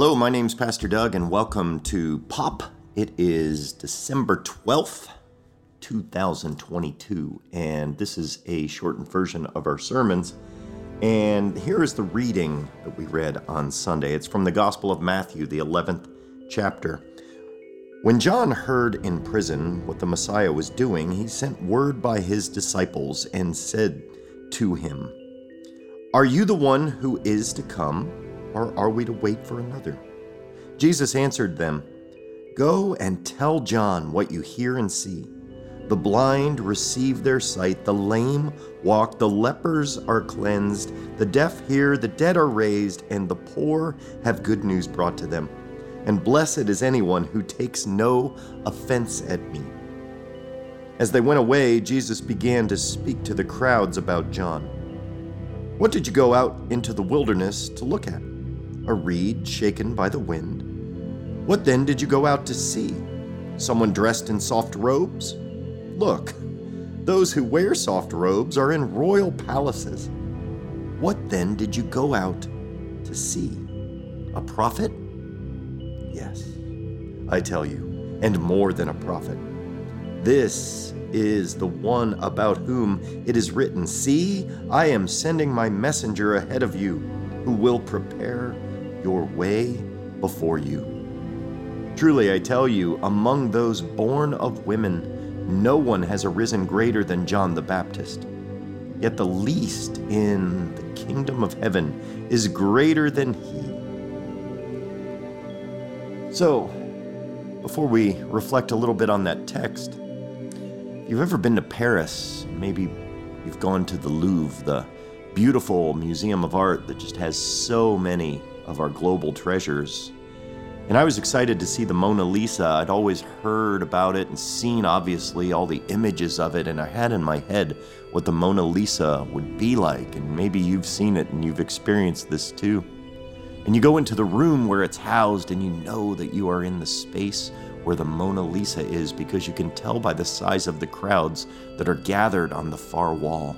Hello, my name's Pastor Doug, and welcome to Pop. It is December 12th, 2022, and this is a shortened version of our sermons. And here is the reading that we read on Sunday. It's from the Gospel of Matthew, the 11th chapter. When John heard in prison what the Messiah was doing, he sent word by his disciples and said to him, Are you the one who is to come? Or are we to wait for another? Jesus answered them, Go and tell John what you hear and see. The blind receive their sight, the lame walk, the lepers are cleansed, the deaf hear, the dead are raised, and the poor have good news brought to them. And blessed is anyone who takes no offense at me. As they went away, Jesus began to speak to the crowds about John. What did you go out into the wilderness to look at? A reed shaken by the wind. What then did you go out to see? Someone dressed in soft robes? Look, those who wear soft robes are in royal palaces. What then did you go out to see? A prophet? Yes, I tell you, and more than a prophet. This is the one about whom it is written See, I am sending my messenger ahead of you, who will prepare your way before you. Truly, I tell you, among those born of women, no one has arisen greater than John the Baptist. Yet the least in the kingdom of heaven is greater than he. So, before we reflect a little bit on that text, if you've ever been to Paris, maybe you've gone to the Louvre, the beautiful museum of art that just has so many of our global treasures. And I was excited to see the Mona Lisa. I'd always heard about it and seen, obviously, all the images of it, and I had in my head what the Mona Lisa would be like. And maybe you've seen it and you've experienced this too. And you go into the room where it's housed, and you know that you are in the space where the Mona Lisa is because you can tell by the size of the crowds that are gathered on the far wall.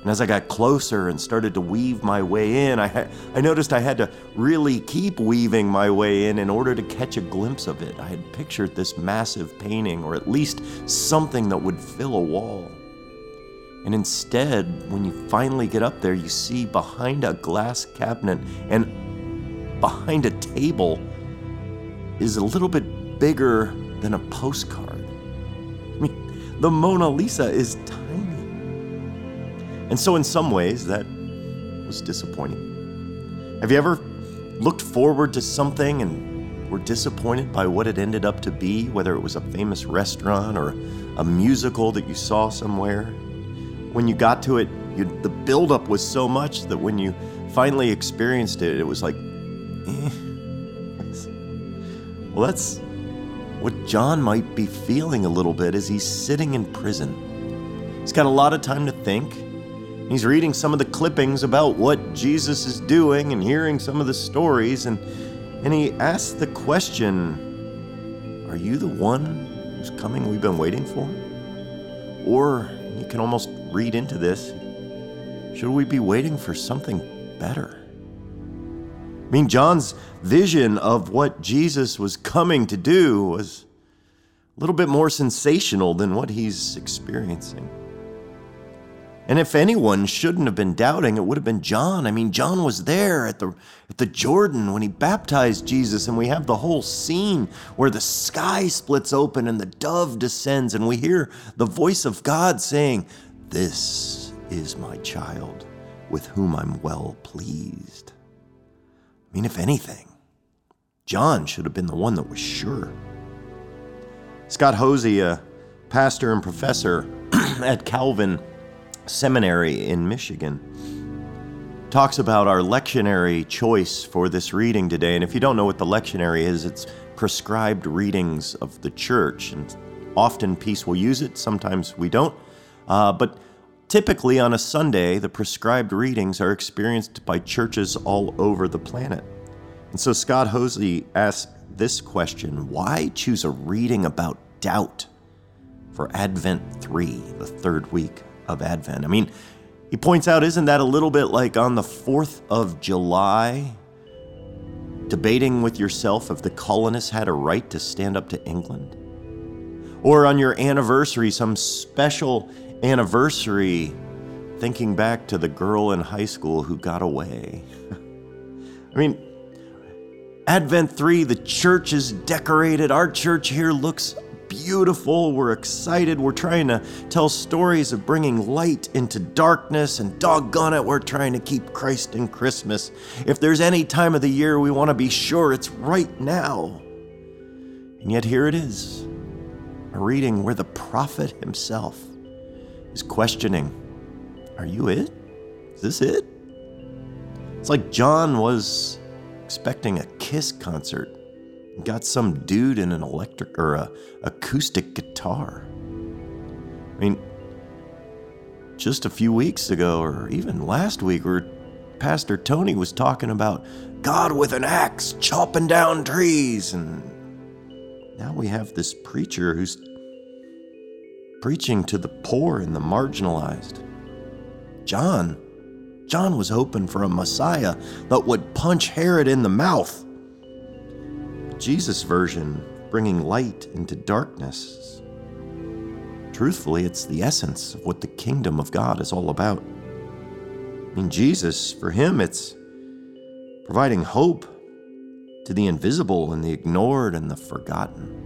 And as I got closer and started to weave my way in, I, ha- I noticed I had to really keep weaving my way in in order to catch a glimpse of it. I had pictured this massive painting, or at least something that would fill a wall. And instead, when you finally get up there, you see behind a glass cabinet and behind a table is a little bit bigger than a postcard. I mean, the Mona Lisa is tiny and so, in some ways, that was disappointing. Have you ever looked forward to something and were disappointed by what it ended up to be, whether it was a famous restaurant or a musical that you saw somewhere? When you got to it, you, the buildup was so much that when you finally experienced it, it was like, eh. Well, that's what John might be feeling a little bit as he's sitting in prison. He's got a lot of time to think. He's reading some of the clippings about what Jesus is doing and hearing some of the stories, and, and he asks the question Are you the one who's coming we've been waiting for? Or you can almost read into this Should we be waiting for something better? I mean, John's vision of what Jesus was coming to do was a little bit more sensational than what he's experiencing. And if anyone shouldn't have been doubting, it would have been John. I mean, John was there at the, at the Jordan when he baptized Jesus, and we have the whole scene where the sky splits open and the dove descends, and we hear the voice of God saying, This is my child with whom I'm well pleased. I mean, if anything, John should have been the one that was sure. Scott Hoezee, a pastor and professor at Calvin, Seminary in Michigan talks about our lectionary choice for this reading today. And if you don't know what the lectionary is, it's prescribed readings of the church. And often Peace will use it, sometimes we don't. Uh, but typically on a Sunday, the prescribed readings are experienced by churches all over the planet. And so Scott Hoezee asks this question Why choose a reading about doubt for Advent 3, the third week of Advent. I mean, he points out, isn't that a little bit like on the 4th of July debating with yourself if the colonists had a right to stand up to England? Or on your anniversary, some special anniversary, thinking back to the girl in high school who got away? I mean, Advent 3, the church is decorated. Our church here looks beautiful. We're excited. We're trying to tell stories of bringing light into darkness, and doggone it, we're trying to keep Christ in Christmas. If there's any time of the year we want to be sure it's right now. And yet here it is a reading where the prophet himself is questioning Are you it? Is this it? It's like John was expecting a Kiss concert got some dude in an electric or a acoustic guitar. I mean, just a few weeks ago, or even last week, where Pastor Tony was talking about God with an axe chopping down trees, and now we have this preacher who's preaching to the poor and the marginalized. John John was hoping for a Messiah that would punch Herod in the mouth. Jesus' version, bringing light into darkness. Truthfully, it's the essence of what the kingdom of God is all about. I mean, Jesus, for him, it's providing hope to the invisible and the ignored and the forgotten.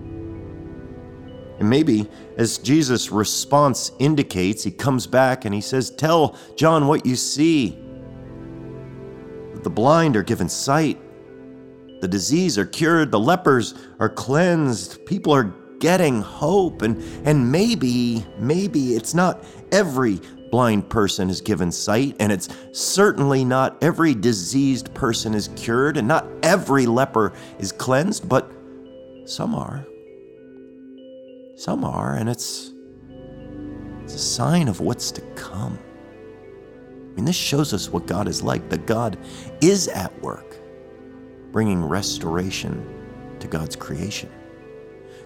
And maybe, as Jesus' response indicates, he comes back and he says, Tell John what you see. The blind are given sight, the disease are cured, the lepers are cleansed, people are getting hope. And, and maybe, maybe it's not every blind person is given sight, and it's certainly not every diseased person is cured, and not every leper is cleansed, but some are. Some are, and it's, it's a sign of what's to come. I mean, this shows us what God is like, that God is at work, bringing restoration to God's creation.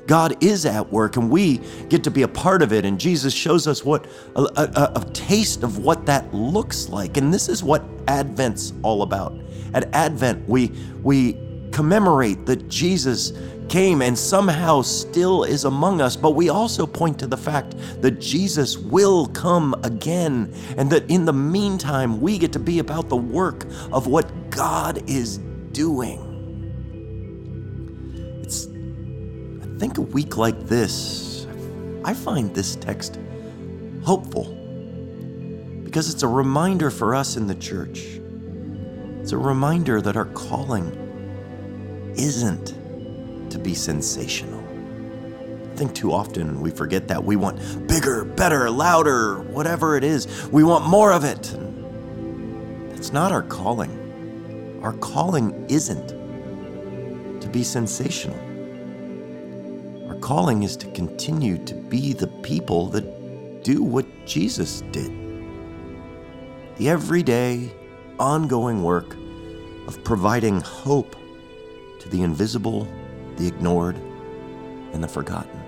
God is at work, and we get to be a part of it. And Jesus shows us what a, a, a, taste of what that looks like. And this is what Advent's all about. At Advent, we we commemorate that Jesus came and somehow still is among us, but we also point to the fact that Jesus will come again, and that in the meantime, we get to be about the work of what God is doing. It's, I think, a week like this, I find this text hopeful because it's a reminder for us in the church. It's a reminder that our calling isn't to be sensational. I think too often we forget that. We want bigger, better, louder, whatever it is. We want more of it. That's not our calling. Our calling isn't to be sensational. Our calling is to continue to be the people that do what Jesus did. The everyday, ongoing work of providing hope to the invisible the ignored, and the forgotten.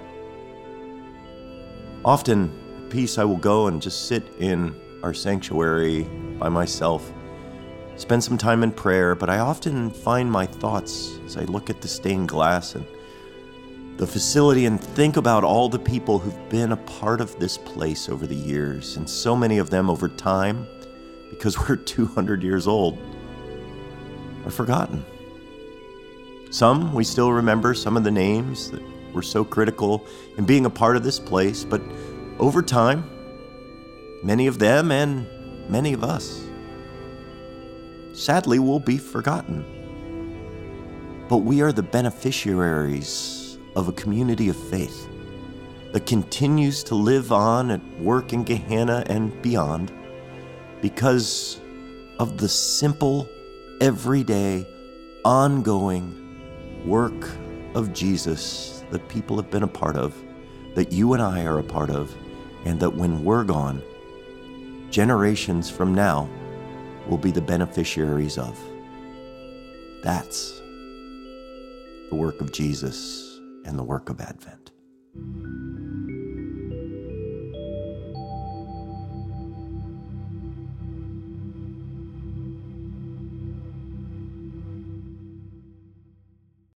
Often, at peace, I will go and just sit in our sanctuary by myself, spend some time in prayer, but I often find my thoughts as I look at the stained glass and the facility and think about all the people who've been a part of this place over the years, and so many of them over time, because we're 200 years old, are forgotten. Some we still remember some of the names that were so critical in being a part of this place, but over time, many of them and many of us sadly will be forgotten. But we are the beneficiaries of a community of faith that continues to live on at work in Gahanna and beyond because of the simple, everyday, ongoing work of Jesus that people have been a part of, that you and I are a part of, and that when we're gone, generations from now will be the beneficiaries of. That's the work of Jesus and the work of Advent.